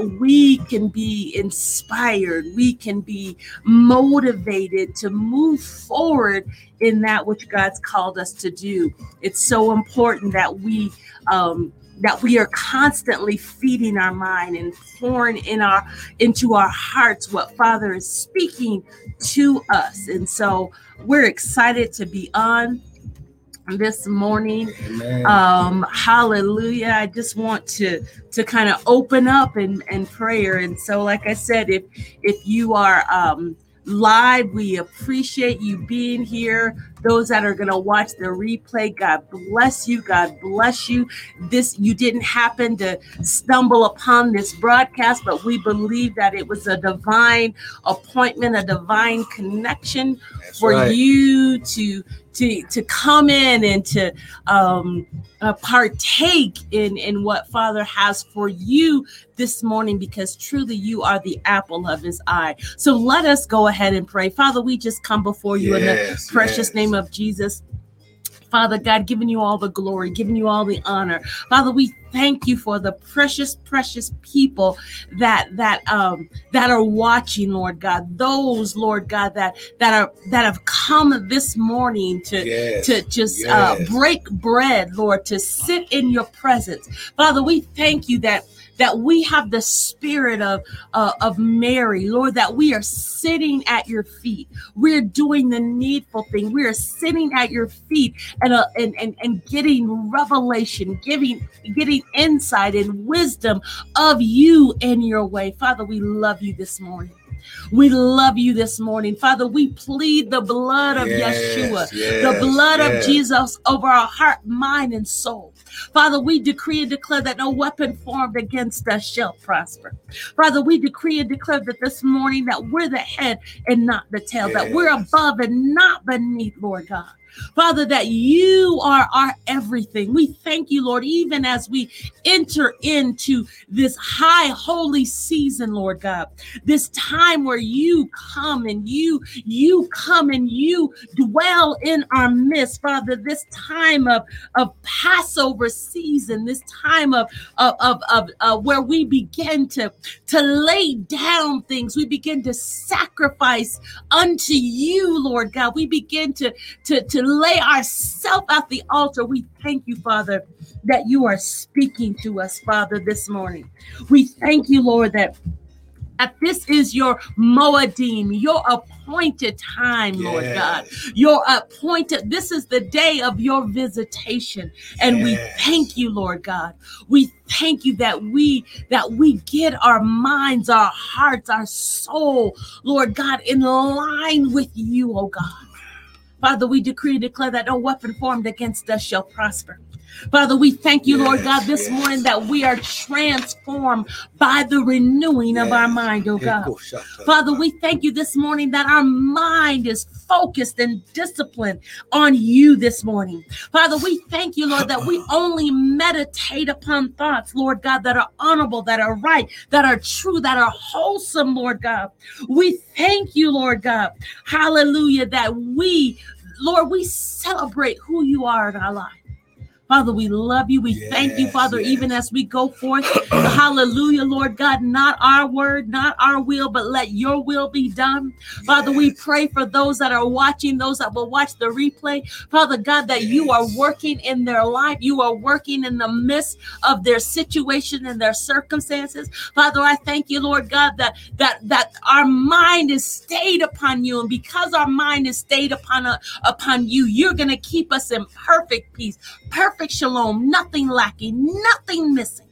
we can be inspired, we can be motivated to move forward in that which God's called us to do. It's so important that we um, that we are constantly feeding our mind and pouring in our into our hearts what Father is speaking to us. And so we're excited to be on this morning. Um, hallelujah. I just want to to kind of open up and, and prayer. And so, like I said, if if you are um live. We appreciate you being here. Those that are going to watch the replay, God bless you. God bless you. This you didn't happen to stumble upon this broadcast, but we believe that it was a divine appointment, a divine connection for right. you to to to come in and to um, uh, partake in in what Father has for you this morning, because truly you are the apple of His eye. So let us go ahead and pray, Father. We just come before you yes, in the precious yes. name of Jesus. Father God, giving you all the glory, giving you all the honor. Father, we thank you for the precious, precious people that that um that are watching, Lord God. Those, Lord God, that that are that have come this morning to yes. to just uh, yes. uh, break bread, Lord, to sit in your presence. Father, we thank you that that we have the spirit of uh, of Mary, Lord, that we are sitting at your feet. We're doing the needful thing. We are sitting at your feet and uh, and, and and getting revelation, giving getting insight and wisdom of you and your way. Father, we love you this morning. We love you this morning. Father, we plead the blood of yes, Yeshua, yes, the blood yes. of Jesus over our heart, mind, and soul. Father, we decree and declare that no weapon formed against us shall prosper. Father, we decree and declare that this morning that we're the head and not the tail, that we're above and not beneath, Lord God. Father, that you are our everything. We thank you, Lord, even as we enter into this high holy season, Lord God, this time where you come and you, you come and you dwell in our midst, Father, this time of, of Passover season, this time of, of, of, of uh, where we begin to, to lay down things, we begin to sacrifice unto you, Lord God. We begin to, to, to lay ourselves at the altar. We thank you, Father, that you are speaking to us, Father, this morning. We thank you, Lord, that that this is your Moedim, your appointed time, yes. Lord God. Your appointed, this is the day of your visitation. And yes. we thank you, Lord God. We thank you that we that we get our minds, our hearts, our soul, Lord God, in line with you, oh God. Father, we decree and declare that no weapon formed against us shall prosper. Father, we thank you, yes, Lord God, this yes. morning that we are transformed by the renewing yes. of our mind, oh God. Father, we thank you this morning that our mind is focused and disciplined on you this morning. Father, we thank you, Lord, that we only meditate upon thoughts, Lord God, that are honorable, that are right, that are true, that are wholesome, Lord God. We thank you, Lord God. Hallelujah, that we, Lord, we celebrate who you are in our life. Father, we love you. We yes, thank you, Father, yes. even as we go forth. Hallelujah, Lord God. Not our word, not our will, but let your will be done. Yes. Father, we pray for those that are watching, those that will watch the replay. Father God, that you are working in their life. You are working in the midst of their situation and their circumstances. Father, I thank you, Lord God, that that that our mind is stayed upon you. And because our mind is stayed upon, uh, upon you, you're going to keep us in perfect peace, perfect perfect shalom, nothing lacking, nothing missing.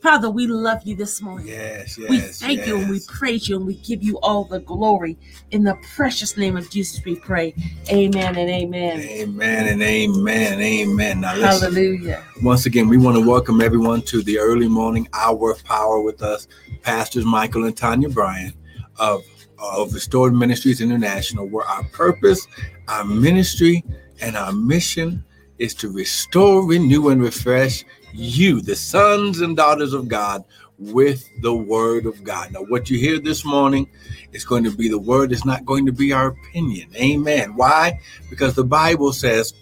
Father, we love you this morning. Yes, yes. We thank yes. you and we praise you and we give you all the glory. In the precious name of Jesus, we pray. Amen and amen. Amen and amen. Amen. Now, listen, Hallelujah. Once again, we want to welcome everyone to the early morning hour of power with us, Pastors Michael and Tanya Bryan of, of Restored Ministries International, where our purpose, our ministry, and our mission is to restore, renew, and refresh you, the sons and daughters of God, with the word of God. Now, what you hear this morning is going to be the word, it's not going to be our opinion. Amen. Why? Because the Bible says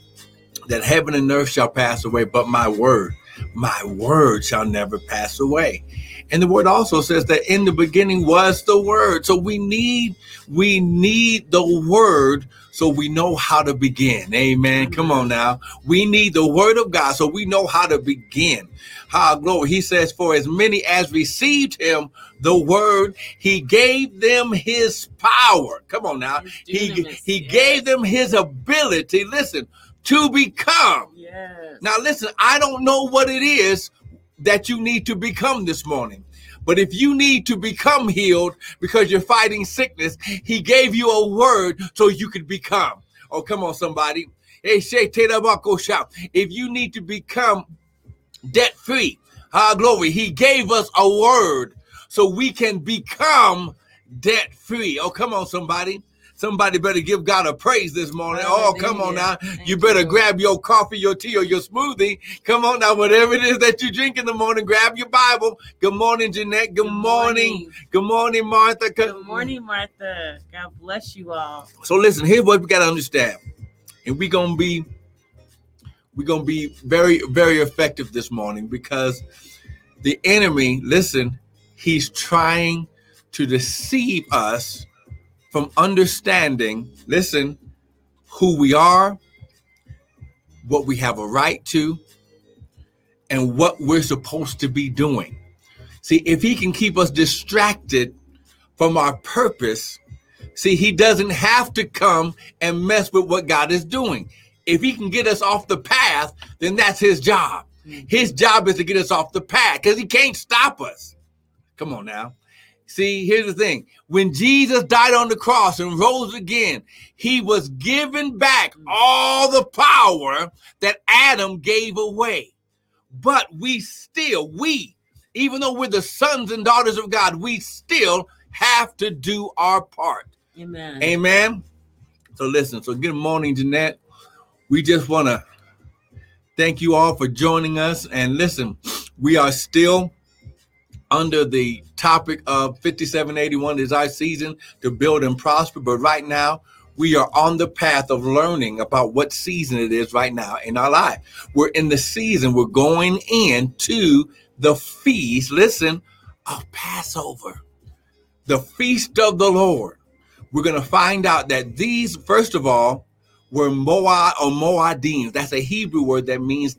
that heaven and earth shall pass away, but my word my word shall never pass away. And the word also says that in the beginning was the word. So we need we need the word so we know how to begin. Amen. Come on now. We need the word of God so we know how to begin. How glory. He says, For as many as received him, the word, he gave them his power. Come on now. He, he gave them his ability, listen, to become. Yes. Now, listen, I don't know what it is that you need to become this morning. But if you need to become healed because you're fighting sickness, he gave you a word so you could become. Oh, come on, somebody. If you need to become debt free, ah, glory, he gave us a word so we can become debt free. Oh, come on, somebody. Somebody better give God a praise this morning. Oh, come on now. You better grab your coffee, your tea, or your smoothie. Come on now, whatever it is that you drink in the morning, grab your Bible. Good morning, Jeanette. Good, Good morning. morning. Good morning, Martha. Good morning, Martha. God bless you all. So listen, here's what we got to understand. And we're gonna be we're gonna be very, very effective this morning because the enemy, listen, he's trying to deceive us from understanding, listen, who we are, what we have a right to, and what we're supposed to be doing. See, if he can keep us distracted from our purpose, see, he doesn't have to come and mess with what God is doing. If he can get us off the path, then that's his job. Mm-hmm. His job is to get us off the path because he can't stop us. Come on now. See, here's the thing. When Jesus died on the cross and rose again, he was given back all the power that Adam gave away. But we still, we, even though we're the sons and daughters of God, we still have to do our part. Amen. Amen. So listen, so good morning, Jeanette. We just want to thank you all for joining us. And listen, we are still under the topic of 5781 is our season to build and prosper. But right now, we are on the path of learning about what season it is right now in our life. We're in the season, we're going into the feast, listen, of Passover, the feast of the Lord. We're going to find out that these, first of all, were Moab or Moadim. That's a Hebrew word that means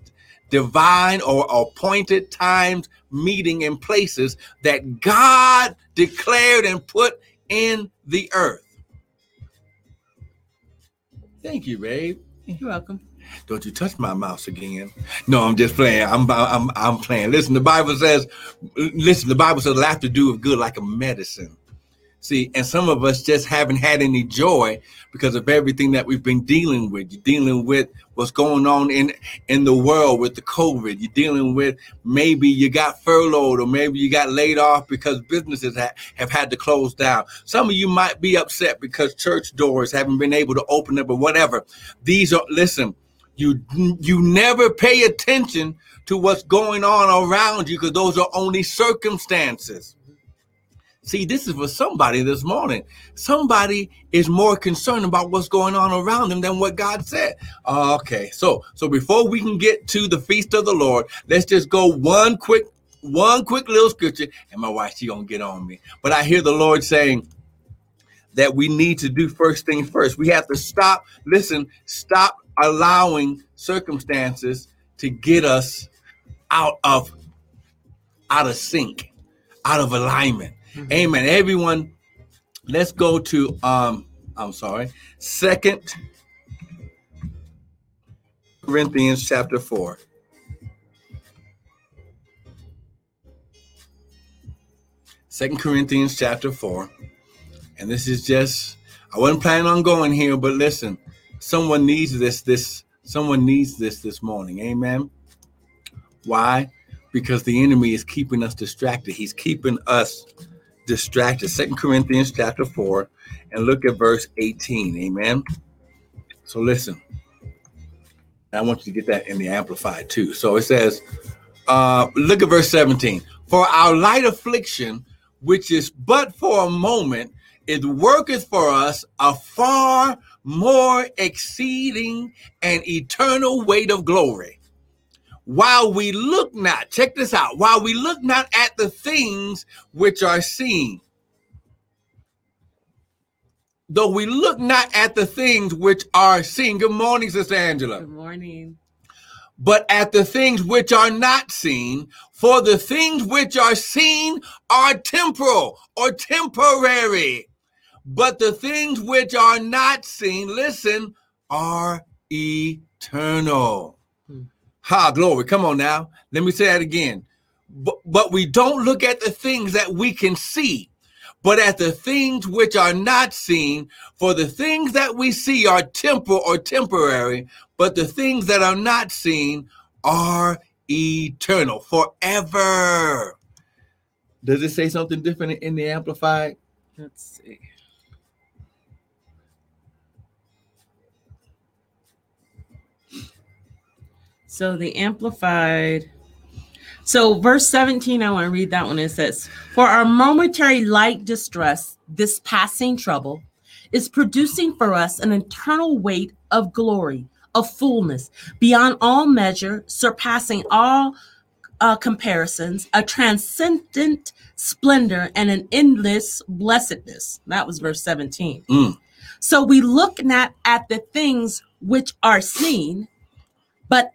divine or appointed times, meeting, in places that God declared and put in the earth. Thank you, babe. You're welcome. Don't you touch my mouse again. No, I'm just playing. I'm I'm I'm playing. Listen, the Bible says, listen, the Bible says laughter doeth good like a medicine. See, and some of us just haven't had any joy because of everything that we've been dealing with. You're dealing with what's going on in in the world with the COVID. You're dealing with maybe you got furloughed or maybe you got laid off because businesses ha- have had to close down. Some of you might be upset because church doors haven't been able to open up or whatever. These are listen. You you never pay attention to what's going on around you because those are only circumstances. See, this is for somebody this morning. Somebody is more concerned about what's going on around them than what God said. Okay, so so before we can get to the feast of the Lord, let's just go one quick, one quick little scripture, and my wife she gonna get on me. But I hear the Lord saying that we need to do first thing first. We have to stop. Listen, stop allowing circumstances to get us out of out of sync, out of alignment. Mm-hmm. Amen. Everyone, let's go to um, I'm sorry, second Corinthians chapter 4. Second Corinthians chapter 4. And this is just I wasn't planning on going here, but listen, someone needs this, this, someone needs this this morning. Amen. Why? Because the enemy is keeping us distracted. He's keeping us distracted. Second Corinthians chapter 4 and look at verse 18. Amen. So listen. I want you to get that in the amplified too. So it says, uh, look at verse 17. For our light affliction, which is but for a moment, it worketh for us a far more exceeding and eternal weight of glory while we look not, check this out, while we look not at the things which are seen. Though we look not at the things which are seen. Good morning, Sister Angela. Good morning. But at the things which are not seen, for the things which are seen are temporal or temporary. But the things which are not seen, listen, are eternal. Ha, glory. Come on now. Let me say that again. But, but we don't look at the things that we can see, but at the things which are not seen. For the things that we see are temporal or temporary, but the things that are not seen are eternal, forever. Does it say something different in the Amplified? Let's see. So the Amplified. So verse 17, I want to read that one. It says, For our momentary light distress, this passing trouble, is producing for us an eternal weight of glory, of fullness, beyond all measure, surpassing all uh, comparisons, a transcendent splendor, and an endless blessedness. That was verse 17. Mm. So we look not at the things which are seen, but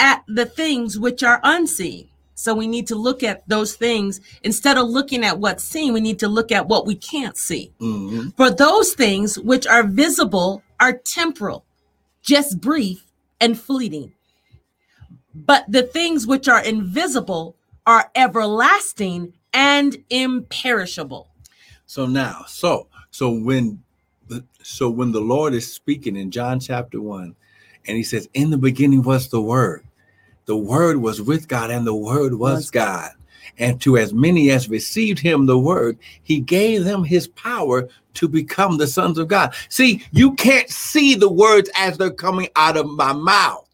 at the things which are unseen. So we need to look at those things instead of looking at what's seen, we need to look at what we can't see. Mm-hmm. For those things which are visible are temporal, just brief and fleeting. But the things which are invisible are everlasting and imperishable. So now, so so when so when the Lord is speaking in John chapter 1 and he says in the beginning was the word the word was with God and the word was, God. And to as many as received him, the word, he gave them his power to become the sons of God. See, you can't see the words as they're coming out of my mouth.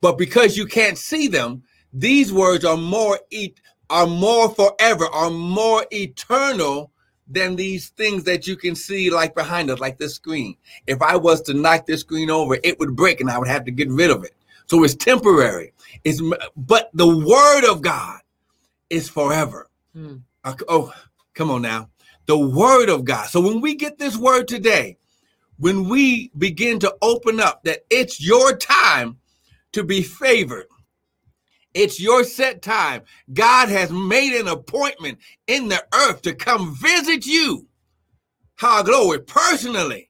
But because you can't see them, these words are more e- are more forever, are more eternal than these things that you can see like behind us, like this screen. If I was to knock this screen over, it would break and I would have to get rid of it. So it's temporary. It's but the word of God is forever. Mm. Oh, come on now. The word of God. So when we get this word today, when we begin to open up that it's your time to be favored. It's your set time. God has made an appointment in the earth to come visit you. How glory personally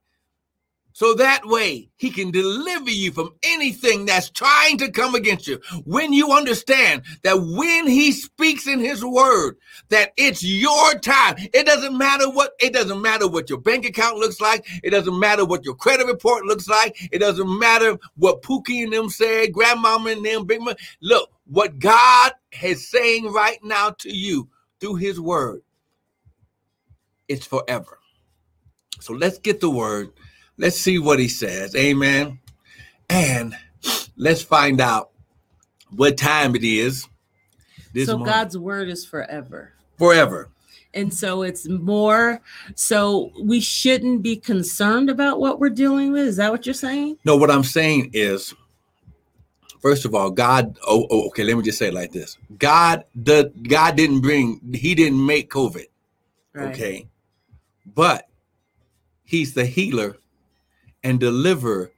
so that way he can deliver you from anything that's trying to come against you. When you understand that when he speaks in his word, that it's your time. It doesn't matter what, it doesn't matter what your bank account looks like. It doesn't matter what your credit report looks like. It doesn't matter what Pookie and them said, grandmama and them, big man. Look, what God is saying right now to you through his word, it's forever. So let's get the word Let's see what he says. Amen. And let's find out what time it is. so morning. God's word is forever. Forever. And so it's more so we shouldn't be concerned about what we're dealing with. Is that what you're saying? No, what I'm saying is first of all, God oh, oh okay, let me just say it like this. God the God didn't bring he didn't make COVID. Right. Okay. But he's the healer and deliver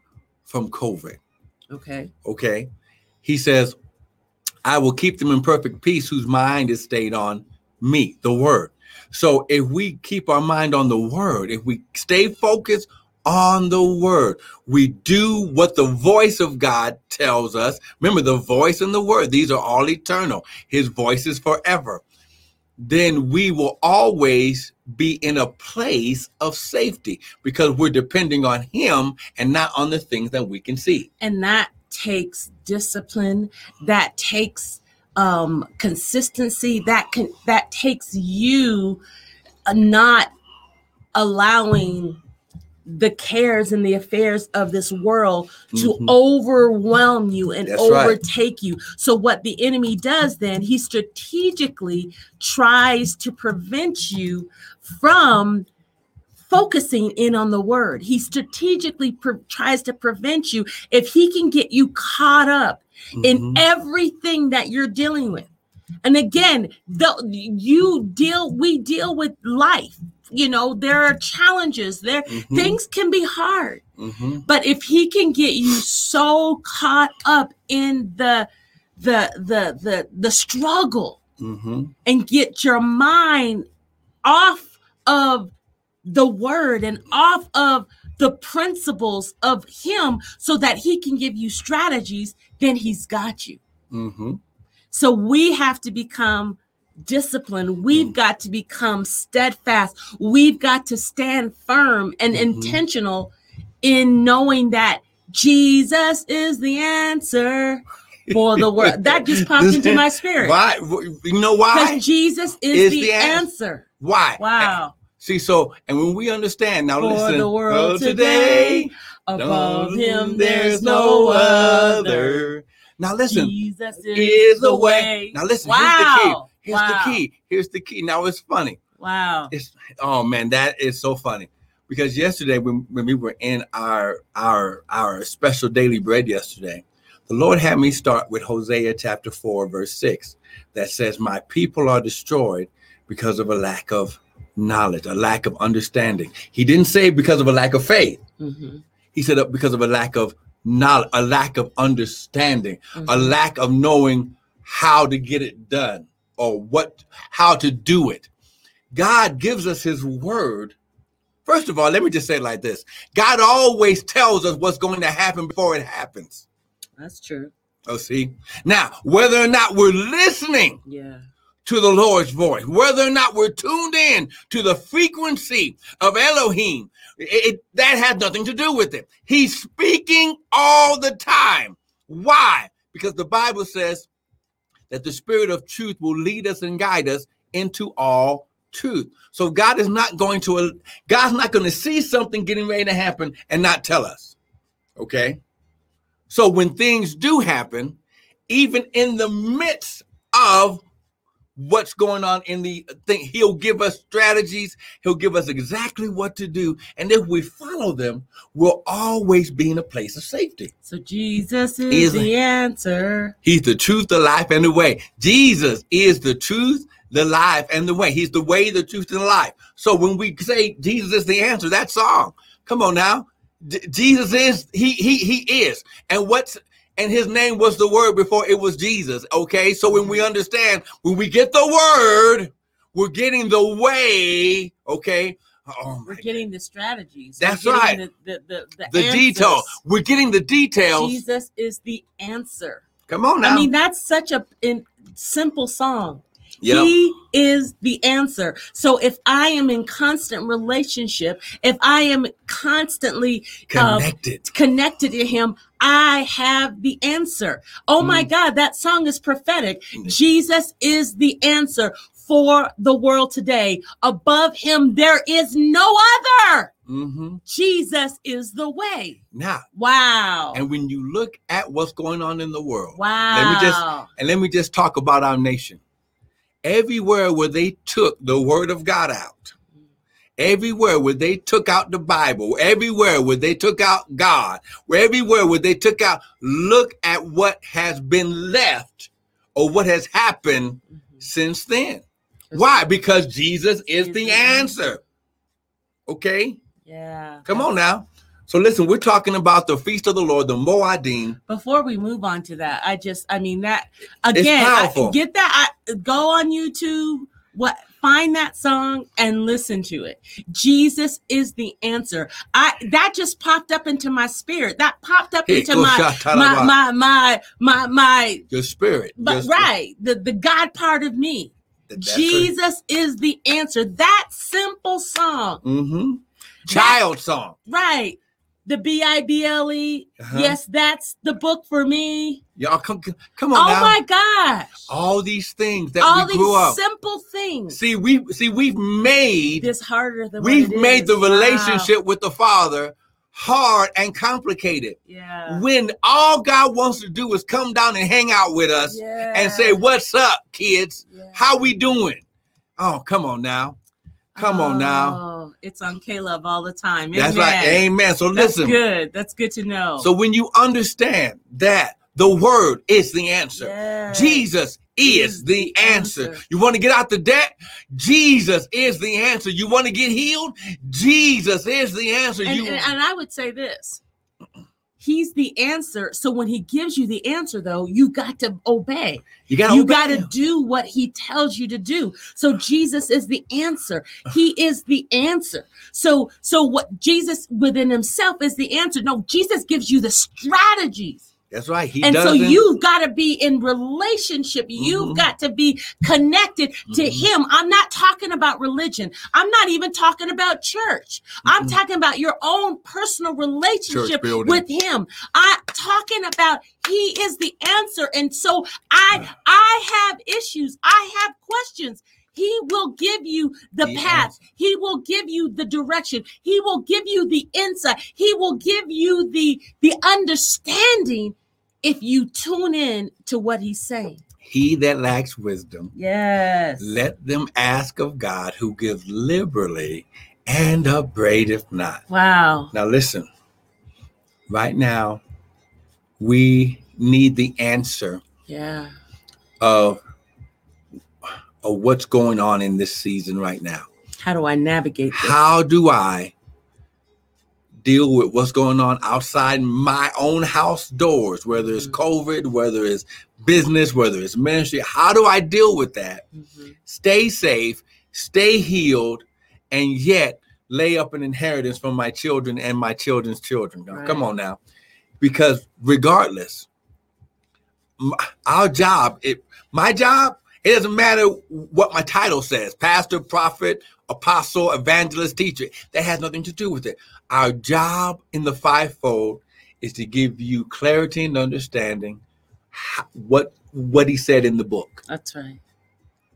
from COVID. Okay. Okay. He says, I will keep them in perfect peace whose mind is stayed on me, the word. So if we keep our mind on the word, if we stay focused on the word, we do what the voice of God tells us. Remember, the voice and the word, these are all eternal. His voice is forever then we will always be in a place of safety because we're depending on Him and not on the things that we can see. And that takes discipline, that takes um, consistency, that can that takes you not allowing the cares and the affairs of this world to mm-hmm. overwhelm you and That's overtake right. you. So, what the enemy does then, he strategically tries to prevent you from focusing in on the word. He strategically pre- tries to prevent you if he can get you caught up in Mhm. everything that you're dealing with. And again, the, you deal, we deal with life. You know, there are challenges, there Mhm. things can be hard. Mhm. But if he can get you so caught up in the the the the the struggle Mhm. and get your mind off of the word and off of the principles of him so that he can give you strategies, then he's got you. Mhm. So we have to become disciplined. We've got to become steadfast. We've got to stand firm and Mhm. intentional in knowing that Jesus is the answer for the world. That just popped into my spirit. Why? You know why? Because Jesus is, Is the, the answer. answer. Why? Wow. See, so and when we understand now, For listen. the world today, above him there's no other. Now listen, Jesus is, is the way. Now listen, Wow. here's the key. Here's Wow. the key. Here's the key. Now it's funny. Wow. It's oh man, that is so funny. Because yesterday when, when we were in our our our special daily bread yesterday, the Lord had me start with Hosea chapter 4, verse 6, that says, My people are destroyed because of a lack of knowledge, a lack of understanding. He didn't say because of a lack of faith. Mhm. He said because of a lack of knowledge, a lack of understanding, a Mhm. lack of knowing how to get it done or what how to do it. God gives us his word. First of all, let me just say it like this. God always tells us what's going to happen before it happens. That's true. Oh, see? Now, whether or not we're listening Yeah. To the Lord's voice, whether or not we're tuned in to the frequency of Elohim, it, it- that has nothing to do with it. He's speaking all the time. Why? Because the Bible says that the Spirit of truth will lead us and guide us into all truth. So God is not going to, God's not going to see something getting ready to happen and not tell us. Okay? So when things do happen, even in the midst of what's going on in the thing, he'll give us strategies, he'll give us exactly what to do. And if we follow them, we'll always be in a place of safety. So Jesus is Is- the answer. He's the truth, the life, and the way. Jesus is the truth, the life, and the way. He's the way, the truth, and the life. So when we say Jesus is the answer, that song, come on now. D- Jesus is, he he he is. And what's and his name was the word before it was Jesus. Okay. So when we understand, when we get the word, we're getting the way. Okay. Oh We're getting the strategies. That's right. The, the, the, the, the detail. We're getting the details. Jesus is the answer. Come on now. I mean, that's such a in, simple song. Yep. He is the answer. So if I am in constant relationship, if I am constantly uh, connected. connected to him, I have the answer. Oh my God, that song is prophetic. Mm. Jesus is the answer for the world today. Above him, there is no other. hmm Jesus is the way. Now, Wow. and when you look at what's going on in the world, wow. Let me just- and let me just talk about our nation. Everywhere where they took the word of God out, everywhere where they took out the Bible, everywhere where they took out God, where everywhere where they took out, look at what has been left or what has happened Mhm. since then. Why? Because Jesus is the answer. Okay, Yeah. come on now. So listen, we're talking about the feast of the Lord, the Moadim. Before we move on to that, I just, I mean, that again, I, get that. I, go on YouTube, what find that song and listen to it. Jesus is the answer. I that just popped up into my spirit. That popped up into my my my my my my. Your spirit. But right, the the God part of me. Jesus is the answer. That simple song, Mm-hmm. Child song. right? The B I B L E. Uh-huh. Yes, that's the book for me. Y'all come come on Oh now. my gosh! All these things that All we grew these up. simple things. See, we see we've made This harder than we've made is. the Wow. relationship with the Father hard and complicated. Yeah. When all God wants to do is come down and hang out with us yeah. and say, "What's up, kids? Yeah. How we doing?" Oh, come on now. Come on now. It's on Love all the time. That's right. Amen. So That's listen. good. That's good to know. So when you understand that the word is the answer, Yes. Jesus is the answer. You want to get out the debt? Jesus is the answer. You want to get healed? Jesus is the answer. and, you and, and I would say this. He's the answer. So when he gives you the answer, though, you got to obey. you got you got to do what he tells you to do. So Jesus is the answer. He is the answer. So so what Jesus within himself is the answer. No, Jesus gives you the strategies. That's right. He and so doesn't. you've got to be in relationship. You've Mhm. got to be connected to Mhm. him. I'm not talking about religion. I'm not even talking about church. I'm Mhm. talking about your own personal relationship with him. I'm talking about he is the answer. And so I I have issues. I have questions. He will give you the The path. He will give you the direction. He will give you the insight. He will give you the the understanding if you tune in to what he's saying. he that lacks wisdom, Yes. let them ask of God, who gives liberally and upbraideth not. Wow. Now listen. Right now, we need the answer Yeah. of of what's going on in this season right now. How do I navigate this? How do I deal with what's going on outside my own house doors, whether it's Mhm. COVID, whether it's business, whether it's ministry? How do I deal with that? Mhm. Stay safe, stay healed, and yet lay up an inheritance for my children and my children's children. Now, Come on now. Because regardless, our job, it my job, it doesn't matter what my title says pastor, prophet, apostle, evangelist, teacher. That has nothing to do with it. Our job in the fivefold is to give you clarity and understanding how, what what he said in the book. That's right.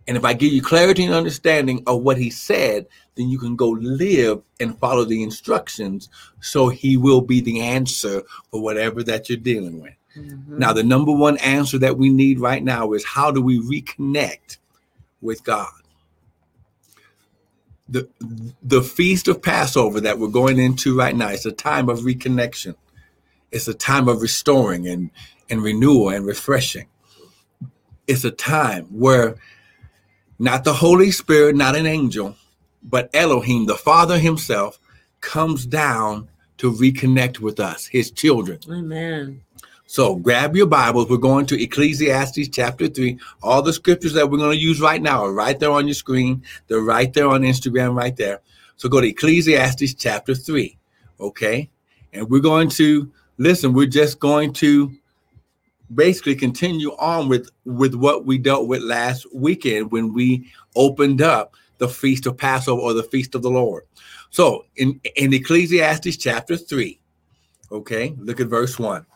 And if I give you clarity and understanding of what he said, then you can go live and follow the instructions so he will be the answer for whatever that you're dealing with. Mhm. Now, the number one answer that we need right now is how do we reconnect with God? The, the feast of Passover that we're going into right now is a time of reconnection. It's a time of restoring and, and renewal and refreshing. It's a time where not the Holy Spirit, not an angel, but Elohim, the Father Himself, comes down to reconnect with us, His children. Amen. So grab your Bibles. We're going to Ecclesiastes chapter 3. All the scriptures that we're going to use right now are right there on your screen. They're right there on Instagram, right there. So go to Ecclesiastes chapter 3. Okay. And we're going to listen, we're just going to basically continue on with with what we dealt with last weekend when we opened up the feast of Passover or the feast of the Lord. So in, in Ecclesiastes chapter 3, okay, look at verse 1.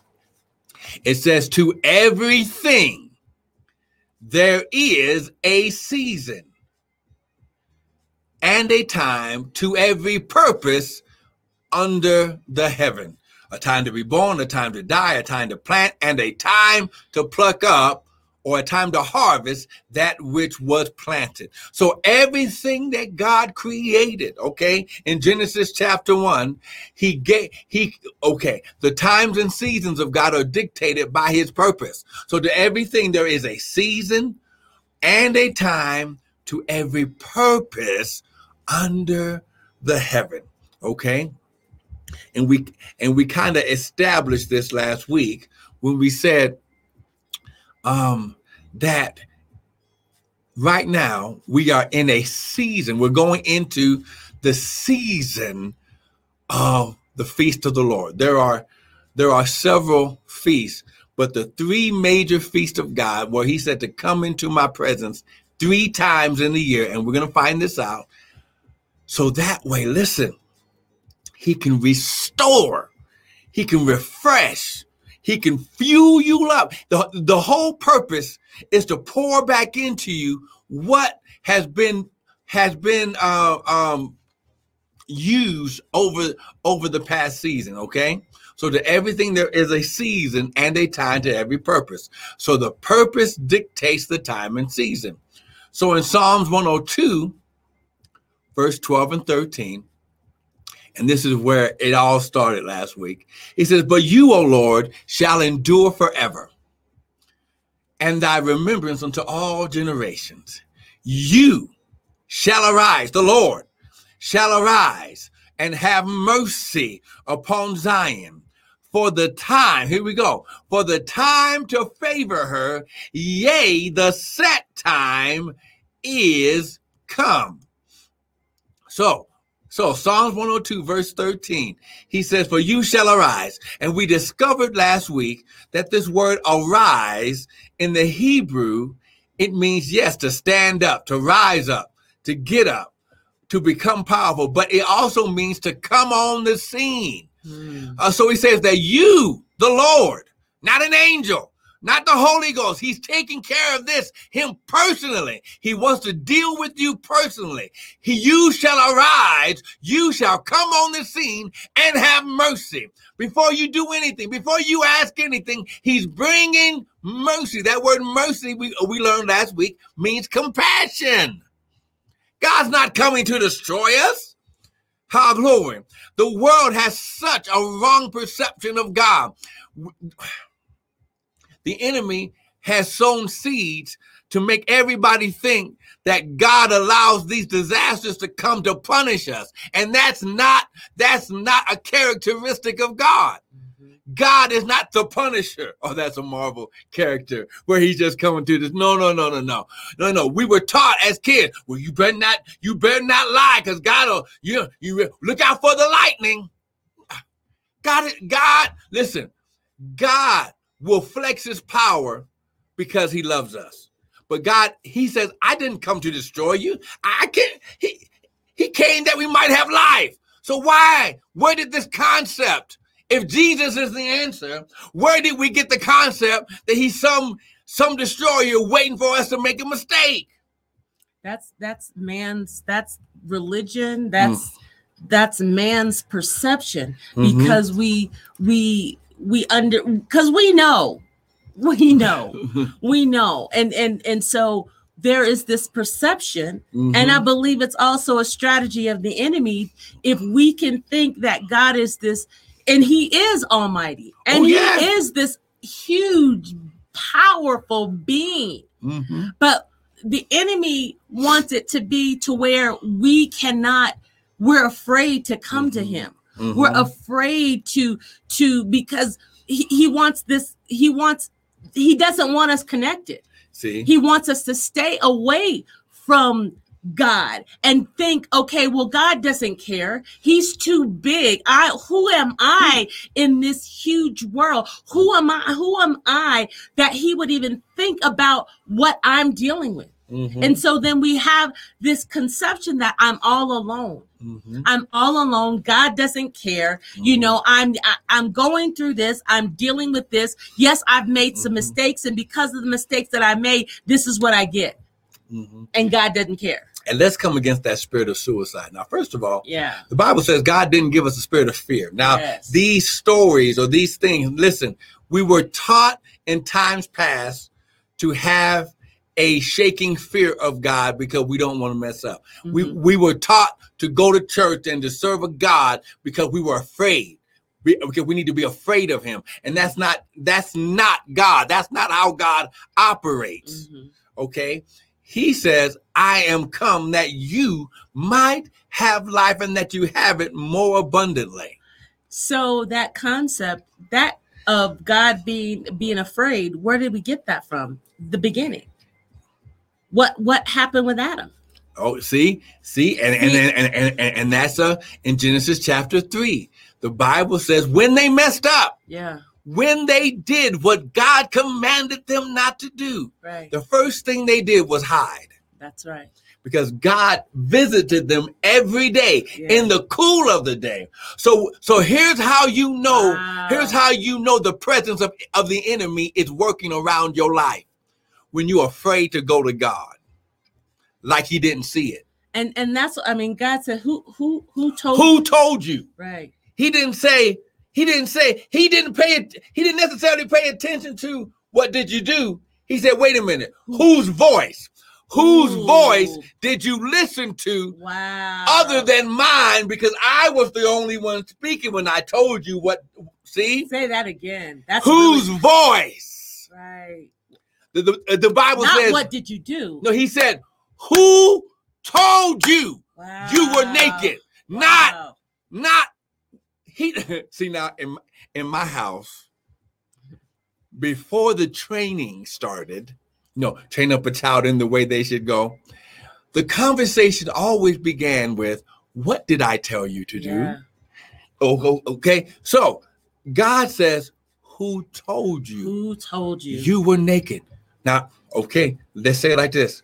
It says, To everything there is a season and a time to every purpose under the heaven. A time to be born, a time to die, a time to plant, and a time to pluck up or a time to harvest that which was planted. So everything that God created, okay, in Genesis chapter 1, he gave he okay, the times and seasons of God are dictated by his purpose. So to everything there is a season and a time to every purpose under the heaven, okay? And we and we kind of established this last week when we said um, that right now we are in a season. We're going into the season of the feast of the Lord. There are there are several feasts, but the three major feasts of God, where He said to come into my presence three times in the year, and we're going to find this out. So that way, listen, He can restore, He can refresh, he can fuel you up. The, the whole purpose is to pour back into you what has been has been uh, um, used over over the past season. Okay, so to everything there is a season and a time to every purpose. So the purpose dictates the time and season. So in Psalms 102, verse 12 and 13, And this is where it all started last week. He says, But you, O Lord, shall endure forever, and thy remembrance unto all generations. You shall arise, the Lord shall arise and have mercy upon Zion. For the time, here we go, for the time to favor her, yea, the set time is come. So, so Psalms 102, verse 13, he says, For you shall arise. And we discovered last week that this word arise in the Hebrew, it means, yes, to stand up, to rise up, to get up, to become powerful, but it also means to come on the scene. Mm. Uh, so he says that you, the Lord, not an angel, not the Holy Ghost. He's taking care of this, him personally. He wants to deal with you personally. He, you shall arise, you shall come on the scene and have mercy. Before you do anything, before you ask anything, he's bringing mercy. That word mercy, we, we learned last week, means compassion. God's not coming to destroy us. How glory. The world has such a wrong perception of God the enemy has sown seeds to make everybody think that God allows these disasters to come to punish us. And that's not that's not a characteristic of God. Mm-hmm. God is not the punisher. Oh, that's a Marvel character where he's just coming to this. No, no, no, no, no, no, no. We were taught as kids. Well, you better not, you better not lie, because God will. You, you look out for the lightning. God, God, listen. God will flex his power because he loves us. But God, he says, I didn't come to destroy you. I can't, he, he came that we might have life. So why? Where did this concept, if Jesus is the answer, where did we get the concept that he's some some destroyer waiting for us to make a mistake? That's that's man's that's religion. That's mm. that's man's perception mm-hmm. because we we we under because we know we know we know and and and so there is this perception mm-hmm. and i mm-hmm. believe it's also a strategy of the enemy if we can think that god is this and he is almighty and oh, yeah. he is this huge powerful being mm-hmm. but the enemy wants it to be to where we cannot we're afraid to come mm-hmm. to him Mm-hmm. We're afraid to to because he, he wants this he wants he doesn't want us connected. See? He wants us to stay away from God and think, okay, well, God doesn't care. He's too big. I who am I in this huge world? Who am I? Who am I that he would even think about what I'm dealing with? Mm-hmm. And so then we have this conception that I'm all alone. Mm-hmm. I'm all alone. God doesn't care. Mm-hmm. You know, I'm I, am i am going through this. I'm dealing with this. Yes, I've made some mm-hmm. mistakes and because of the mistakes that I made, this is what I get. Mm-hmm. And God doesn't care. And let's come against that spirit of suicide. Now, first of all, yeah, the Bible says God didn't give us a spirit of fear. Now, yes. these stories or these things, listen, we were taught in times past to have a shaking fear of God because we don't want to mess up. Mm-hmm. We we were taught to go to church and to serve a God because we were afraid. Because we need to be afraid of him. And that's not that's not God. That's not how God operates. Mm-hmm. Okay? He says, I am come that you might have life and that you have it more abundantly. So that concept, that of God being being afraid, where did we get that from? The beginning. What what happened with Adam? Oh, see, see, and and and and, and, and that's uh in Genesis chapter three. The Bible says when they messed up, yeah, when they did what God commanded them not to do, right. the first thing they did was hide. That's right. Because God visited them every day yeah. in the cool of the day. So so here's how you know, wow. here's how you know the presence of, of the enemy is working around your life when you're afraid to go to God, like He didn't see it. And and that's I mean, God said, "Who who who told who you? told you?" Right. He didn't say. He didn't say. He didn't pay it. He didn't necessarily pay attention to what did you do. He said, "Wait a minute. Whose voice? Whose Ooh. voice did you listen to Wow. other than mine? Because I was the only one speaking when I told you what. See, say that again. That's whose really- voice? right. The, the, uh, the Bible Not says. what did you do? No, he said, "Who told you Wow. you were naked?" Not Wow. not he see now in in my house before the training started no train up a child in the way they should go the conversation always began with what did i tell you to do Yeah. oh oh, okay so god says who told you Who told you? you were naked now okay let's say it like this.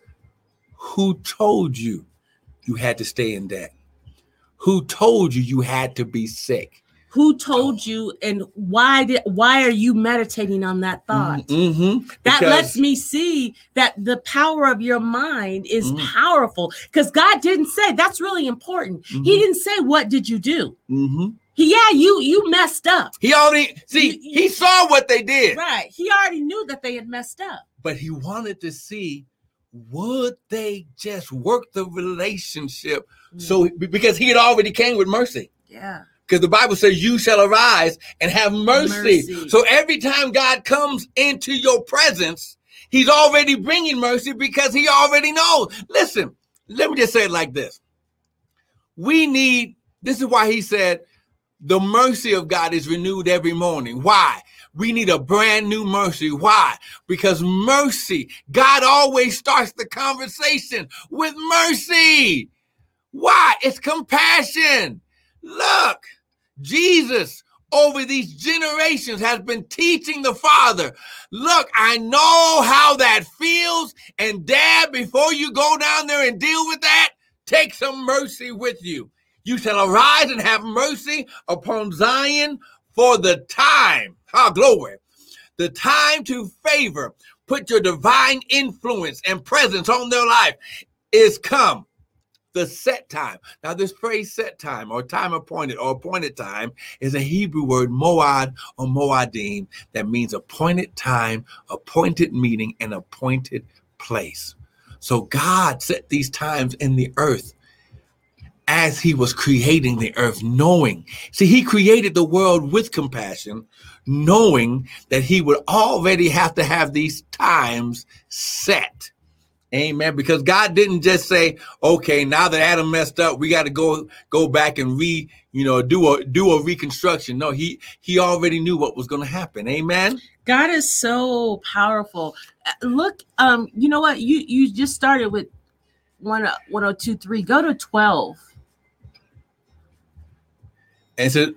Who told you you had to stay in debt? Who told you you had to be sick Who told you, and why did? Why are you meditating on that thought? Mhm. That lets me see that the power of your mind is Mhm. powerful because God didn't say that's really important. He Mhm. didn't say what did you do. Mhm. He, yeah, you you messed up. He already see You- you- he saw what they did, Right. He already knew that they had messed up. but he wanted to see would they just work the relationship. So because he had already came with mercy. yeah. Because the Bible says you shall arise and have mercy. Mercy. So every time God comes into your presence, he's already bringing mercy because he already knows. Listen, let me just say it like this. We need, this is why he said, the mercy of God is renewed every morning. Why? We need a brand new mercy. Why? Because mercy, God always starts the conversation with mercy. Why? It's compassion. Look, Jesus over these generations has been teaching the Father. Look, I know how that feels. And Dad, before you go down there and deal with that, take some mercy with you. You shall arise and have mercy upon Zion for the time. Ah, glory. The time to favor, put your divine influence and presence on their life is come. The set time. Now, this phrase set time or time appointed or appointed time is a Hebrew word, moad or moadim, that means appointed time, appointed meeting, and appointed place. So God set these times in the earth as he was creating the earth, knowing. See, he created the world with compassion, knowing that he would already have to have these times set. Amen. Because God didn't just say, okay, now that Adam messed up, we got to go go back and re, you know, do a do a reconstruction. No, he he already knew what was going to happen. Amen. God is so powerful. Uh, Look, um, you know what? You you just started with one 1023. Go to 12. And said,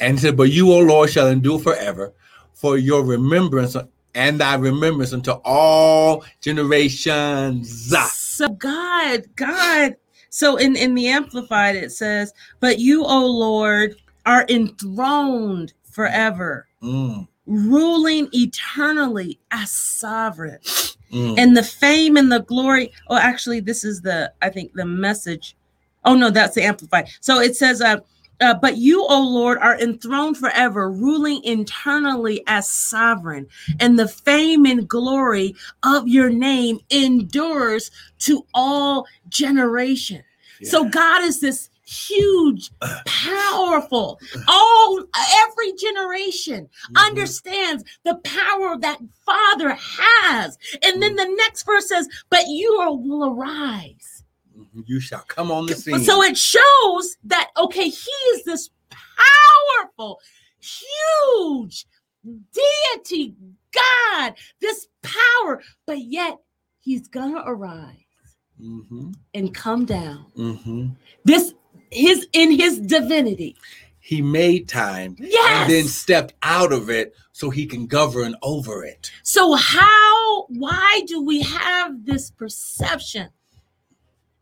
and said, but you, O Lord, shall endure forever, for your remembrance and thy remembrance unto all generations. So God, God. So in in the amplified it says, "But you, O Lord, are enthroned forever, Mm, ruling eternally as sovereign." mm. And the fame and the glory. Oh, actually, this is the I think the message. Oh no, that's the amplified. So it says, uh, uh, but you, O Lord, are enthroned forever, ruling internally as sovereign, and the fame and glory of your name endures to all generation. So God is this huge, powerful, all every generation Mhm. understands the power that Father has. And then the next verse says, But you will arise. You shall come on the scene. So it shows that, okay, He is this powerful, huge deity, God, this power, but yet He's gonna arise Mhm. and come down. Mhm. This his in his divinity. He made time Yes. and then stepped out of it so he can govern over it. So how why do we have this perception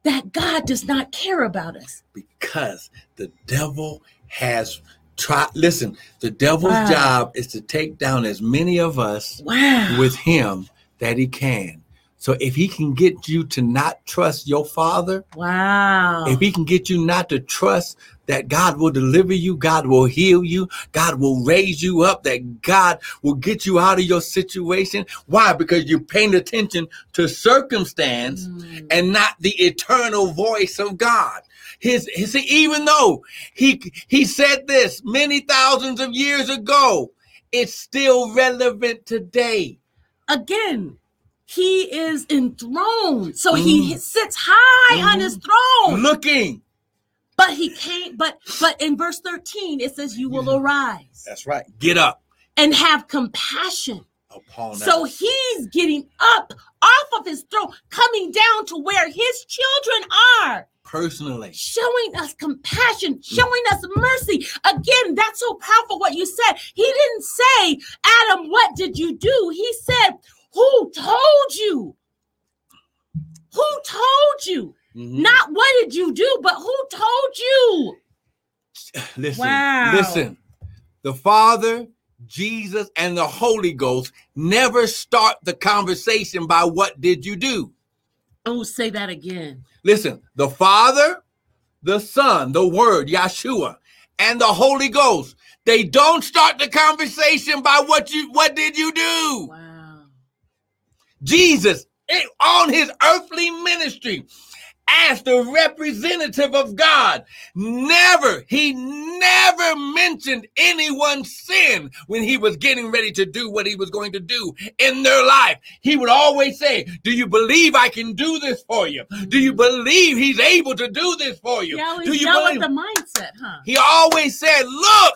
that God does not care about us? because the devil has tried. Listen, the devil's Wow. job is to take down as many of us Wow. with him that he can. So if he can get you to not trust your father, Wow. if he can get you not to trust that God will deliver you, God will heal you, God will raise you up, that God will get you out of your situation. Why? Because you're paying attention to circumstance Mm. and not the eternal voice of God. His, his even though he he said this many thousands of years ago, it's still relevant today. Again, he is enthroned. So he Mm. sits high on Mhm. his throne. Looking. But he can't, but but in verse 13 it says, You will Yeah. arise That's right. Get up and have compassion. upon So us. he's getting up off of his throne, coming down to where his children are. personally. showing us compassion, showing us mercy. Again, that's so powerful what you said. He didn't say, Adam, what did you do? He said, Who told you? Who told you? Mhm. Not what did you do, but who told you? Listen, Wow. listen. The Father, Jesus, and the Holy Ghost never start the conversation by what did you do? Oh, say that again. Listen, the Father, the Son, the Word, Yeshua, and the Holy Ghost, they don't start the conversation by what you what did you do? Wow. Jesus on his earthly ministry as the representative of God. Never he never mentioned anyone's sin when he was getting ready to do what he was going to do in their life. He would always say do you believe I can do this for you? Do you believe he's able to do this for you? Do you believe? the mindset, huh? he always said look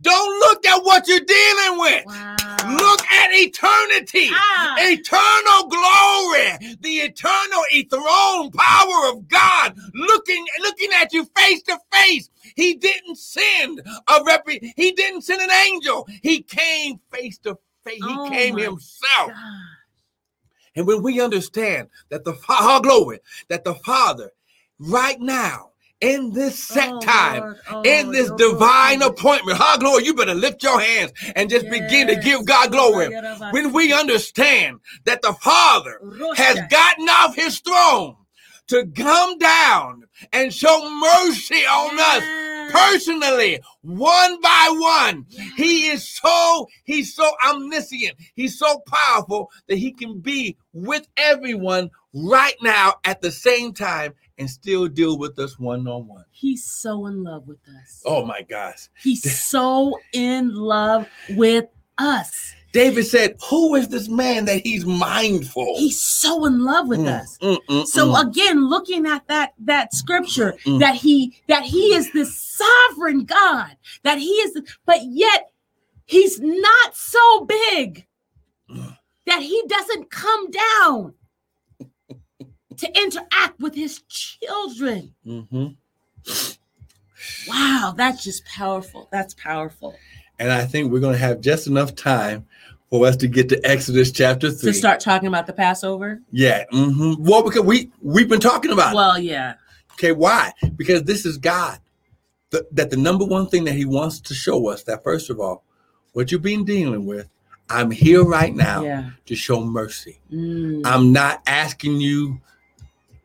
don't look at what you're dealing with Wow. Look at eternity, Ah. eternal glory, the eternal enthroned power of God looking looking at you face to face. He didn't send a rep. He didn't send an angel. He came face to face. He Oh came himself. God. And when we understand that the Father, glory, that the Father, right now in this set Oh, time, Oh, in this divine Lord. appointment. Huh, glory. You better lift your hands and just begin to give God glory. When we understand that the Father has gotten off his throne to come down and show mercy on us personally, one by one. He is so, he's so omniscient. He's so powerful that he can be with everyone right now at the same time and still deal with us one on one. He's so in love with us. Oh my gosh. He's so in love with us. David said, Who is this man that he's mindful? He's so in love with Mm, us. mm, mm, So mm. again, looking at that that scripture Mm. that he that he is the sovereign God, that he is, but yet he's not so big Mm. that he doesn't come down to interact with his children. Mhm. Wow, that's just powerful. That's powerful. And I think we're going to have just enough time for us to get to Exodus chapter three. To start talking about the Passover. Yeah. hmm Well, because we we've been talking about it. Well, yeah. Okay, why? Because this is God. The, that the number one thing that He wants to show us that first of all, what you've been dealing with, I'm here right now Yeah. to show mercy. Mm. I'm not asking you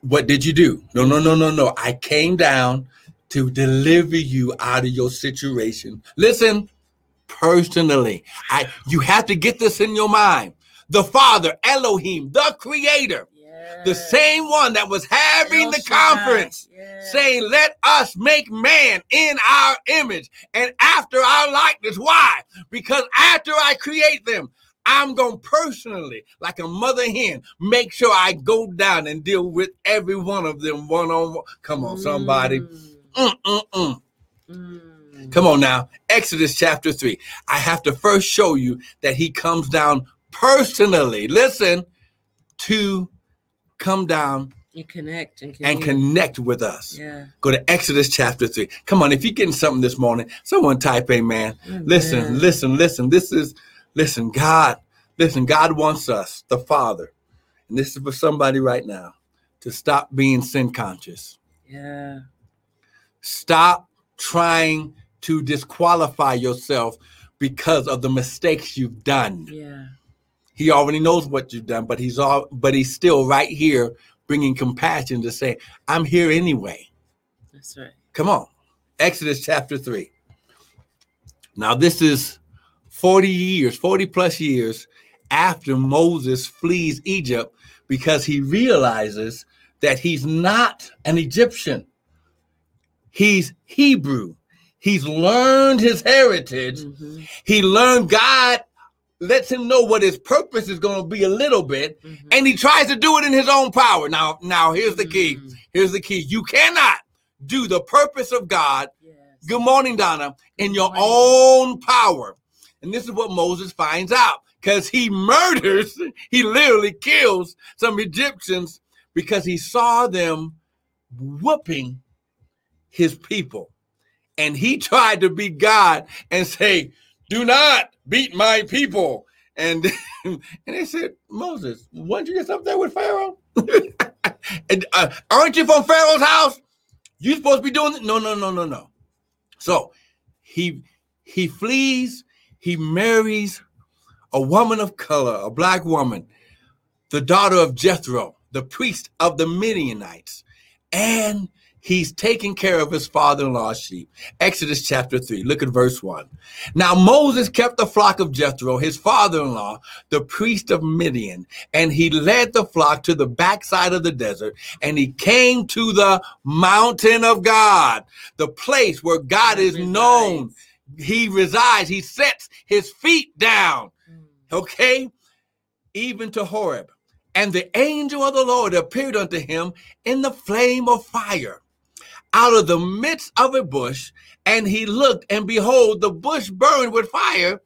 what did you do? No, no, no, no, no. I came down to deliver you out of your situation. Listen, personally, I you have to get this in your mind. The Father, Elohim, the creator, the same one that was having El the conference saying, Let us make man in our image and after our likeness. Why? Because after I create them, I'm going to personally, like a mother hen, make sure I go down and deal with every one of them one on one. Come on, somebody. Mm. Mm. Come on now. Exodus chapter 3. I have to first show you that he comes down personally. Listen, to come down And connect and and connect with us. Yeah. Go to Exodus chapter 3. Come on, if you're getting something this morning, someone type amen. Listen, listen, listen. This is, listen, God, listen, God wants us, the Father, and this is for somebody right now, to stop being sin conscious. Yeah. Stop trying to disqualify yourself because of the mistakes you've done. Yeah. He already knows what you've done, but he's all, but he's still right here bringing compassion to say, I'm here anyway. That's right. Come on. Exodus chapter 3. Now, this is 40 years, 40 plus years after Moses flees Egypt because he realizes that he's not an Egyptian. He's Hebrew. He's learned his heritage. Mm-hmm. He learned God lets him know what his purpose is going to be a little bit, Mm-hmm. and he tries to do it in his own power. Now, now here's the key. Mm. Here's the key. You cannot do the purpose of God. Yes. Good morning, Donna. In your morning. own power, and this is what Moses finds out because he murders. He literally kills some Egyptians because he saw them whooping his people. And he tried to be God and say, Do not beat my people. And, and they said, Moses, weren't you just up there with Pharaoh? and, uh, aren't you from Pharaoh's house? You supposed to be doing it? No, no, no, no, no. So he he flees, he marries a woman of color, a black woman, the daughter of Jethro, the priest of the Midianites, and he's taking care of his father-in-law's sheep. Exodus chapter 3, look at verse 1. Now Moses kept the flock of Jethro, his father-in-law, the priest of Midian, and he led the flock to the backside of the desert, and he came to the mountain of God, the place where God is known. He resides, he sets his feet down Mm. okay, even to Horeb. And the angel of the Lord appeared unto him in the flame of fire out of the midst of a bush. And he looked, and behold, the bush burned with fire,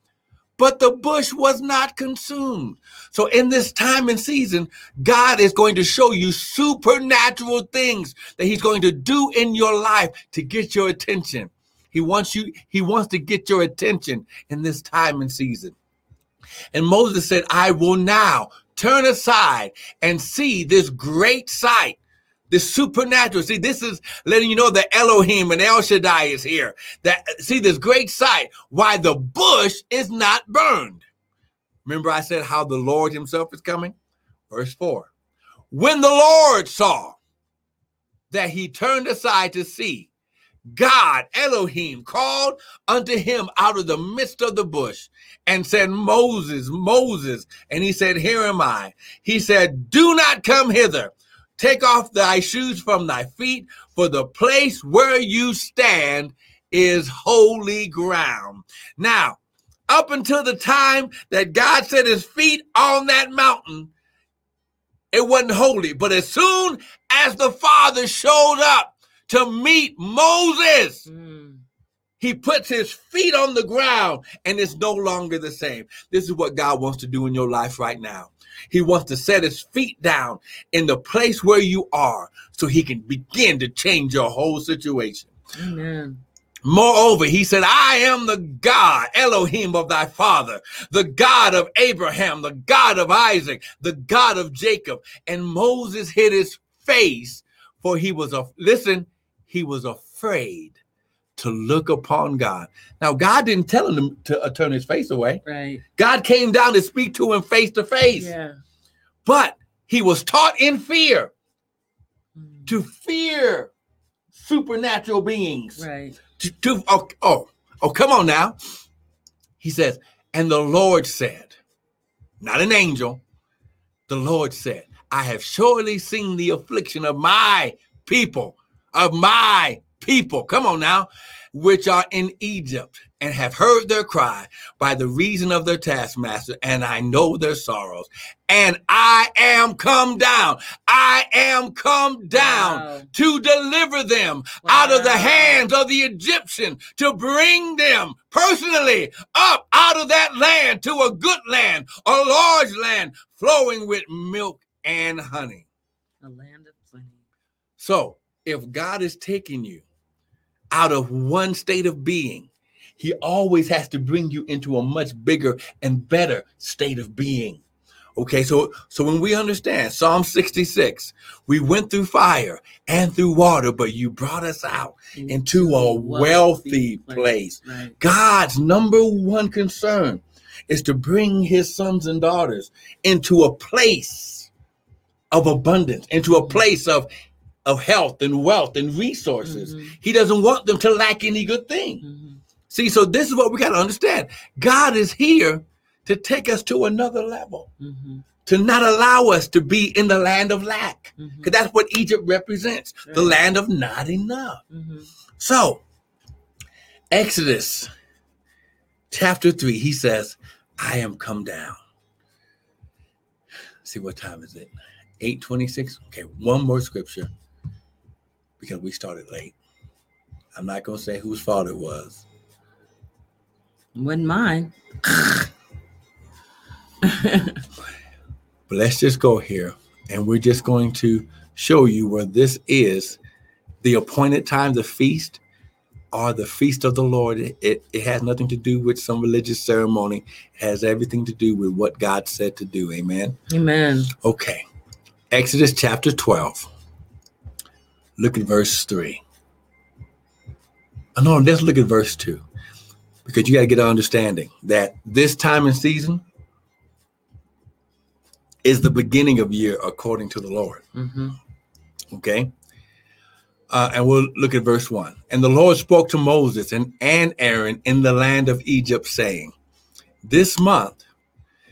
but the bush was not consumed. So, in this time and season, God is going to show you supernatural things that He's going to do in your life to get your attention. He wants you, He wants to get your attention in this time and season. And Moses said, I will now turn aside and see this great sight, this supernatural. See, this is letting you know that Elohim and El Shaddai is here. That see this great sight, why the bush is not burned. Remember, I said how the Lord Himself is coming? Verse 4. When the Lord saw that he turned aside to see, God, Elohim, called unto him out of the midst of the bush and said, Moses, Moses. And he said, Here am I. He said, Do not come hither. Take off thy shoes from thy feet, for the place where you stand is holy ground. Now, up until the time that God set his feet on that mountain, it wasn't holy. But as soon as the Father showed up to meet Moses, Mm. he puts his feet on the ground and it's no longer the same. This is what God wants to do in your life right now. He wants to set his feet down in the place where you are so he can begin to change your whole situation. Amen. Moreover, he said, I am the God, Elohim of thy father, the God of Abraham, the God of Isaac, the God of Jacob. And Moses hid his face, for he was a listen, he was afraid to look upon God. Now, God didn't tell him to uh, turn his face away. Right. God came down to speak to him face to face, Yeah. but he was taught in fear Mm. to fear supernatural beings. Right. to, to- oh, oh, oh, come on now. He says, and the Lord said, not an angel, the Lord said, I have surely seen the affliction of my people, of my people. Come on now, which are in Egypt, and have heard their cry by the reason of their taskmaster, and I know their sorrows. And I am come down. I am come down Wow. to deliver them out of the hands of the Egyptian, to bring them personally up out of that land to a good land, a large land flowing with milk and honey. A land of plenty. So, if God is taking you out of one state of being, he always has to bring you into a much bigger and better state of being. Okay, so so when we understand Psalm 66, we went through fire and through water, but you brought us out into a wealthy place. Right. God's number one concern is to bring his sons and daughters into a place of abundance, into a mm. place of of health and wealth and resources. Mhm. He doesn't want them to lack any good thing. Mhm. See, so this is what we got to understand. God is here to take us to another level, Mhm. to not allow us to be in the land of lack. Because that's what Egypt represents the land of not enough. Mhm. So, Exodus chapter 3, he says, I am come down. See what time is it? 826. Okay, one more scripture because we started late. I'm not going to say whose fault it was. Wasn't mine. But let's just go here and we're just going to show you where this is the appointed time, the feast, or the feast of the Lord. It, it, it has nothing to do with some religious ceremony, it has everything to do with what God said to do. Amen. Amen. Okay. Exodus chapter 12. Look at verse 3. Oh, no, let's look at verse 2 because you got to get an understanding that this time and season is the beginning of year according to the Lord. hmm Okay. Uh, and we'll look at verse 1. And the Lord spoke to Moses and, and Aaron in the land of Egypt, saying, This month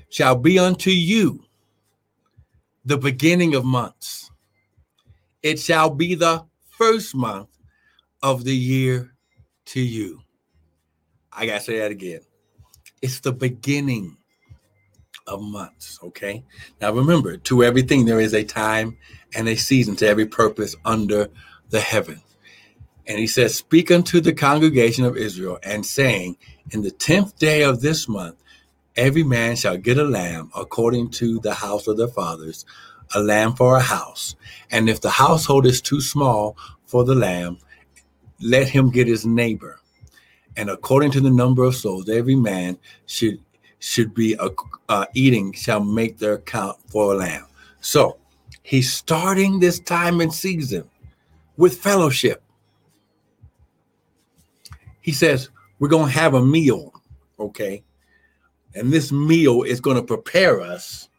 shall be unto you the beginning of months. It shall be the first month of the year to you. I got to say that again. It's the beginning of months. Okay. Now remember, to everything there is a time and a season to every purpose under the heaven. And he says, Speak unto the congregation of Israel, and saying, In the tenth day of this month, every man shall get a lamb according to the house of their fathers, a lamb for a house. And if the household is too small for the lamb, let him get his neighbor. And according to the number of souls, every man should should be uh, uh, eating shall make their count for a lamb. So he's starting this time and season with fellowship. He says, We're going to have a meal, okay? And this meal is going to prepare us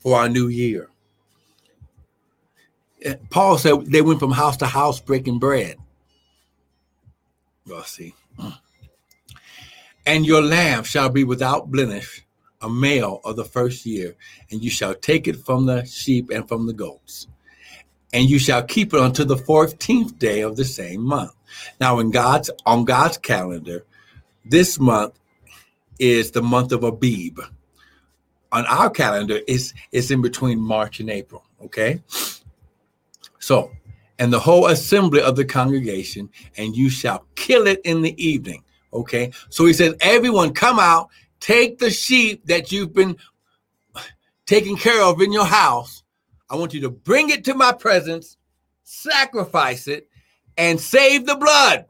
for our new year. Paul said they went from house to house breaking bread. Well, see. And your lamb shall be without blemish, a male of the first year, and you shall take it from the sheep and from the goats. And you shall keep it until the fourteenth day of the same month. Now, in God's on God's calendar, this month is the month of Abib. On our calendar, it's it's in between March and April. Okay. So, and the whole assembly of the congregation, and you shall kill it in the evening. Okay. So he says, everyone come out, take the sheep that you've been taking care of in your house. I want you to bring it to my presence, sacrifice it, and save the blood.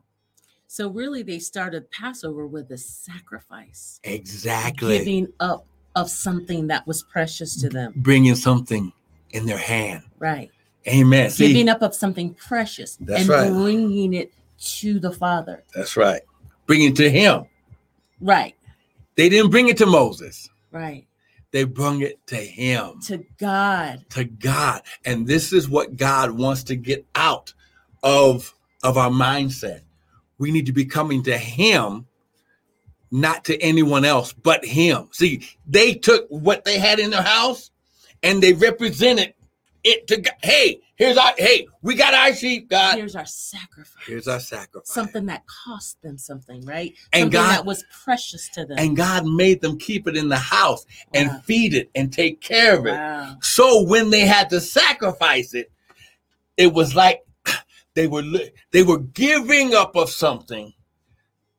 So really, they started Passover with a sacrifice, Exactly. giving up of something that was precious to them. Bringing something in their hand. Right. Amen. See, Giving up of something precious and right. bringing it to the Father. that's right. Bring it to him. Right. They didn't bring it to Moses. Right. They brought it to him. To God. to God. And this is what God wants to get out of, of our mindset. We need to be coming to Him, not to anyone else but Him. See, they took what they had in their house and they represented it to God. Hey, here's our, hey, we got our sheep, God. Here's our sacrifice. Here's our sacrifice. something that cost them something, right? And something God- that was precious to them. And God made them keep it in the house and Wow. feed it and take care of it. Wow. So when they had to sacrifice it, it was like they were they were giving up of something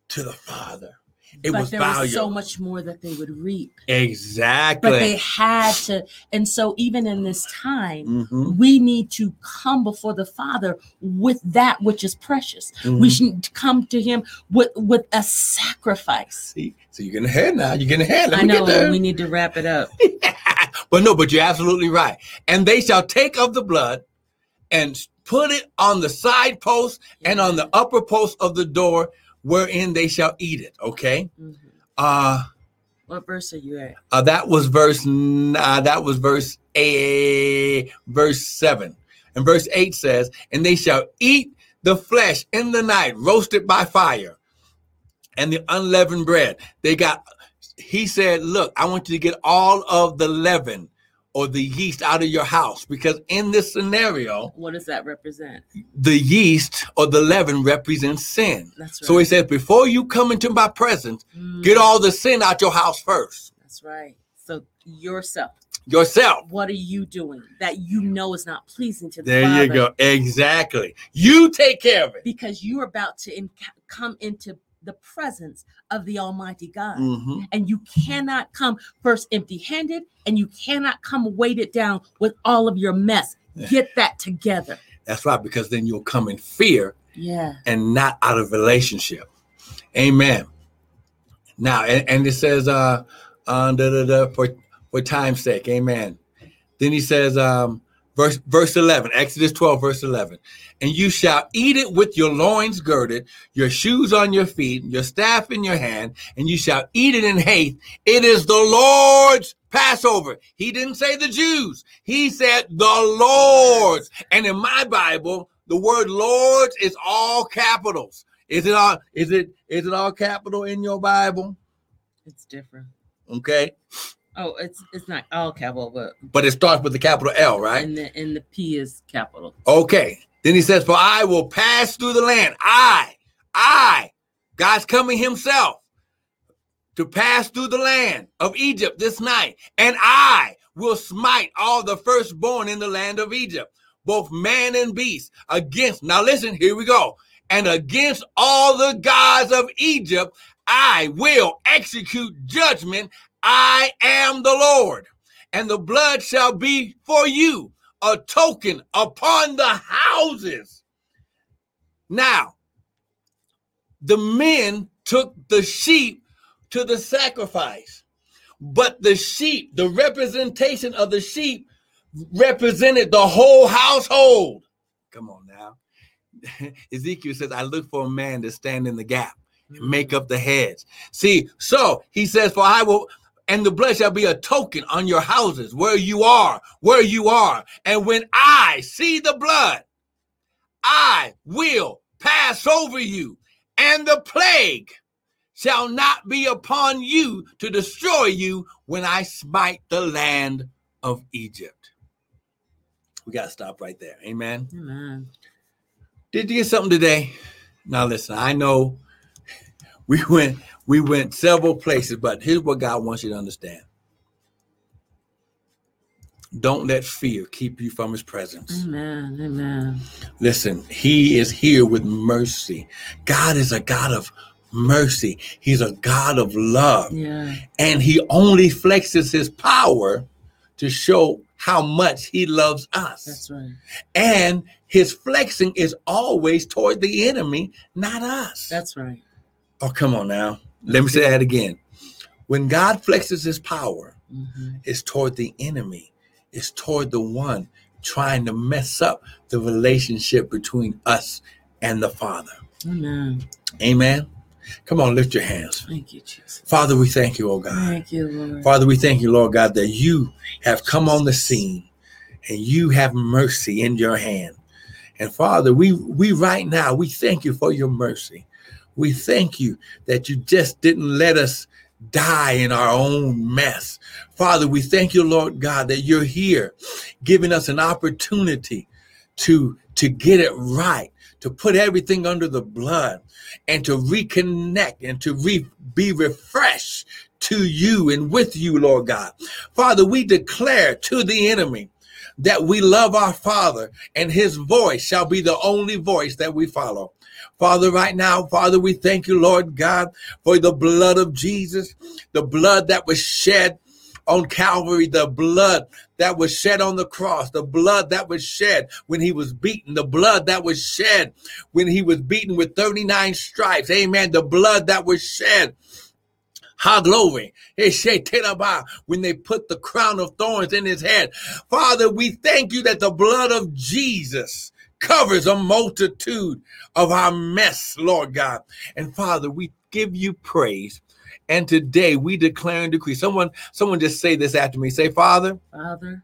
to the Father. It but was there valuable. was so much more that they would reap. exactly. But they had to, and so even in this time, Mhm, we need to come before the Father with that which is precious. We mhm. should come to Him with with a sacrifice. See, so you're getting ahead now. You're getting ahead. Let I know we need to wrap it up. but no, but you're absolutely right. And they shall take of the blood and put it on the side post and on the upper post of the door wherein they shall eat it. Okay. Mhm. Uh What verse are you at? Uh, that was verse. Uh, that was verse a verse seven, and verse eight says, "And they shall eat the flesh in the night, roasted by fire, and the unleavened bread." They got. He said, "Look, I want you to get all of the leaven or the yeast out of your house, because in this scenario, What does that represent? the yeast or the leaven represents sin." That's right. So he says, "Before you come into my presence, get Mm, all the sin out your house first, That's right. So yourself, yourself." what are you doing that you know is not pleasing to the There Father? you go. Exactly. You take care of it. Because you're about to in- come into the presence of the Almighty God. Mhm. And you cannot come first empty handed and you cannot come weighted down with all of your mess. Get that together. That's right, because then you'll come in fear Yeah. and not out of relationship. Amen. Now, and, and it says, uh, uh da, da, da, for for time's sake, amen. Then he says, um, verse verse 11, Exodus 12, verse 11. And you shall eat it with your loins girded, your shoes on your feet, your staff in your hand, and you shall eat it in haste. It is the Lord's Passover. He didn't say the Jews, he said the Lord's. And in my Bible, the word Lord's is all capitals. Is it all is it is it all capital in your Bible? It's different. Okay. Oh, it's it's not all capital, but But it starts with the capital L, right? and the and the P is capital. Okay. Then he says, For I will pass through the land. I, I, God's coming himself to pass through the land of Egypt this night. And I will smite all the firstborn in the land of Egypt, both man and beast, against, now listen, here we go. And against all the gods of Egypt, I will execute judgment. I am the Lord. And the blood shall be for you a token upon the houses. Now, the men took the sheep to the sacrifice, but the sheep, the representation of the sheep, represented the whole household. Come on now. Ezekiel says, I look for a man to stand in the gap and mm. make up the heads. See, so he says, For I will, and the blood shall be a token on your houses where you are, where you are. And when I see the blood, I will pass over you, and the plague shall not be upon you to destroy you when I smite the land of Egypt. We got to stop right there. Amen. Amen. Did you get something today? Now listen, I know we went we went several places, but here's what God wants you to understand. Don't let fear keep you from his presence. Amen. Amen. Listen, he is here with mercy. God is a God of mercy. He's a God of love. Yeah. And he only flexes his power to show how much he loves us. That's right. And his flexing is always toward the enemy, not us. That's right. Oh, come on now. Let me say that again. When God flexes his power, Mhm. it's toward the enemy, it's toward the one trying to mess up the relationship between us and the Father. Amen. Amen. Come on, lift your hands. Thank you, Jesus. Father, we thank you, oh God. Thank you, Lord. Father, we thank you, Lord God, that you have come on the scene and you have mercy in your hand. And Father, we we right now we thank you for your mercy. We thank you that you just didn't let us die in our own mess. Father, we thank you, Lord God, that you're here giving us an opportunity to to get it right, to put everything under the blood and to reconnect and to re- be refreshed to you and with you, Lord God. Father, we declare to the enemy that we love our Father and his voice shall be the only voice that we follow. Father, right now, Father, we thank you, Lord God, for the blood of Jesus, the blood that was shed on Calvary, the blood that was shed on the cross, the blood that was shed when he was beaten, the blood that was shed when he was beaten with 39 stripes. Amen. The blood that was shed. Ha glory. Ah, when they put the crown of thorns in his head. Father, we thank you that the blood of Jesus covers a multitude of our mess, Lord God. And Father, we give you praise And today we declare and decree. Someone, someone just say this after me. Say, Father, Father,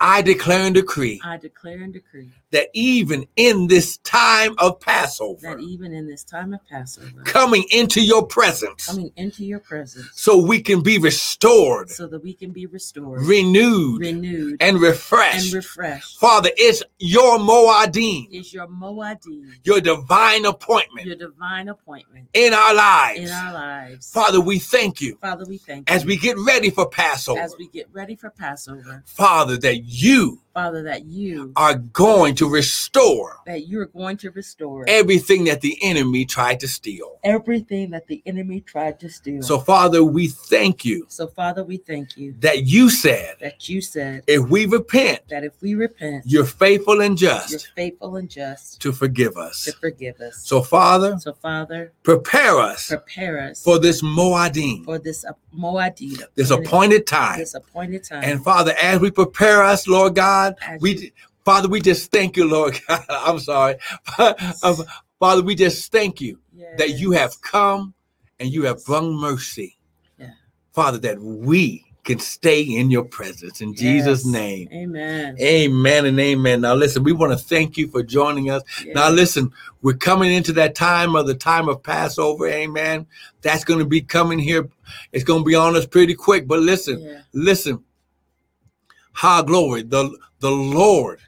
I declare and decree I declare and decree that even in this time of Passover, that even in this time of Passover, coming into your presence, coming into your presence, so we can be restored, so that we can be restored, renewed, renewed, and refreshed, and refreshed. Father, it's your Moadim, it's your Moadim, your divine appointment your divine appointment in our lives. in our lives. Father, we thank you Father, we thank as you we get ready for Passover. as we get ready for Passover, Father, that you Father, that you are going to restore that you are going to restore everything that the enemy tried to steal. everything that the enemy tried to steal. So, Father, we thank you so Father, we thank you that you said, that you said if we repent, that if we repent, you're faithful and just you're faithful and just to forgive us. to forgive us. So, Father, So, Father, prepare us prepare us for this Moadim, for this Moadim, this appointed time. this appointed time. And Father, as we prepare us, Lord God, As we Father, we just thank you, Lord God. I'm sorry. Um, Father, we just thank you that you have come and you have brought mercy. Yeah. Father, that we can stay in your presence. In Jesus' name. Amen. Amen and amen. Now listen, we want to thank you for joining us. Now listen, we're coming into that time of the time of Passover. Amen. That's going to be coming here. It's going to be on us pretty quick. But listen, Yeah. listen. High glory. The the Lord.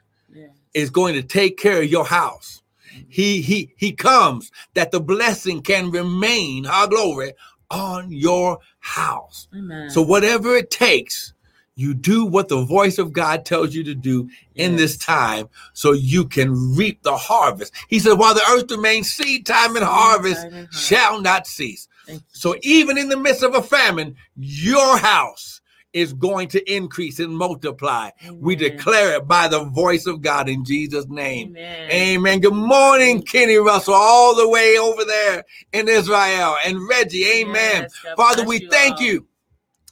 Is going to take care of your house. He he he comes that the blessing can remain, our glory, on your house. Amen. So whatever it takes, you do what the voice of God tells you to do in this time so you can reap the harvest. He said, while the earth remains seed time and harvest time and harvest. shall not cease. So even in the midst of a famine, your house is going to increase and multiply. We declare it by the voice of God in Jesus' name. Amen. Amen. Good morning, Kenny Russell, all the way over there in Israel. And Reggie, amen. Yes, Father, we you thank all. you.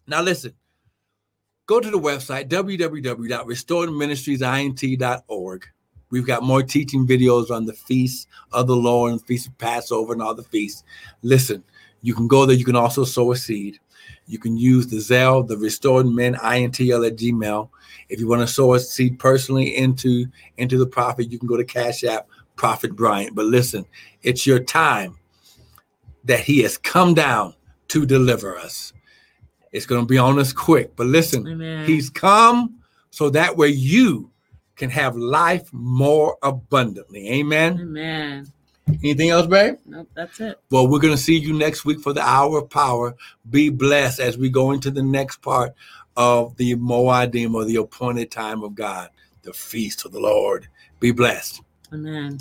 Now listen, go to the website www.restoredministriesint.org. We've got more teaching videos on the feast of the Lord and feast of Passover and all the feasts. Listen, you can go there. You can also sow a seed. You can use the Zelle, the restored men intl at Gmail. If you want to sow a seed personally into into the prophet, you can go to Cash App Prophet Bryant. But listen, it's your time that he has come down to deliver us. It's going to be on us quick. But listen, Amen. he's come so that way you can have life more abundantly. Amen. Amen. Anything else, babe? Nope, that's it. Well, we're going to see you next week for the hour of power. Be blessed as we go into the next part of the Moadim or the appointed time of God, the feast of the Lord. Be blessed. Amen.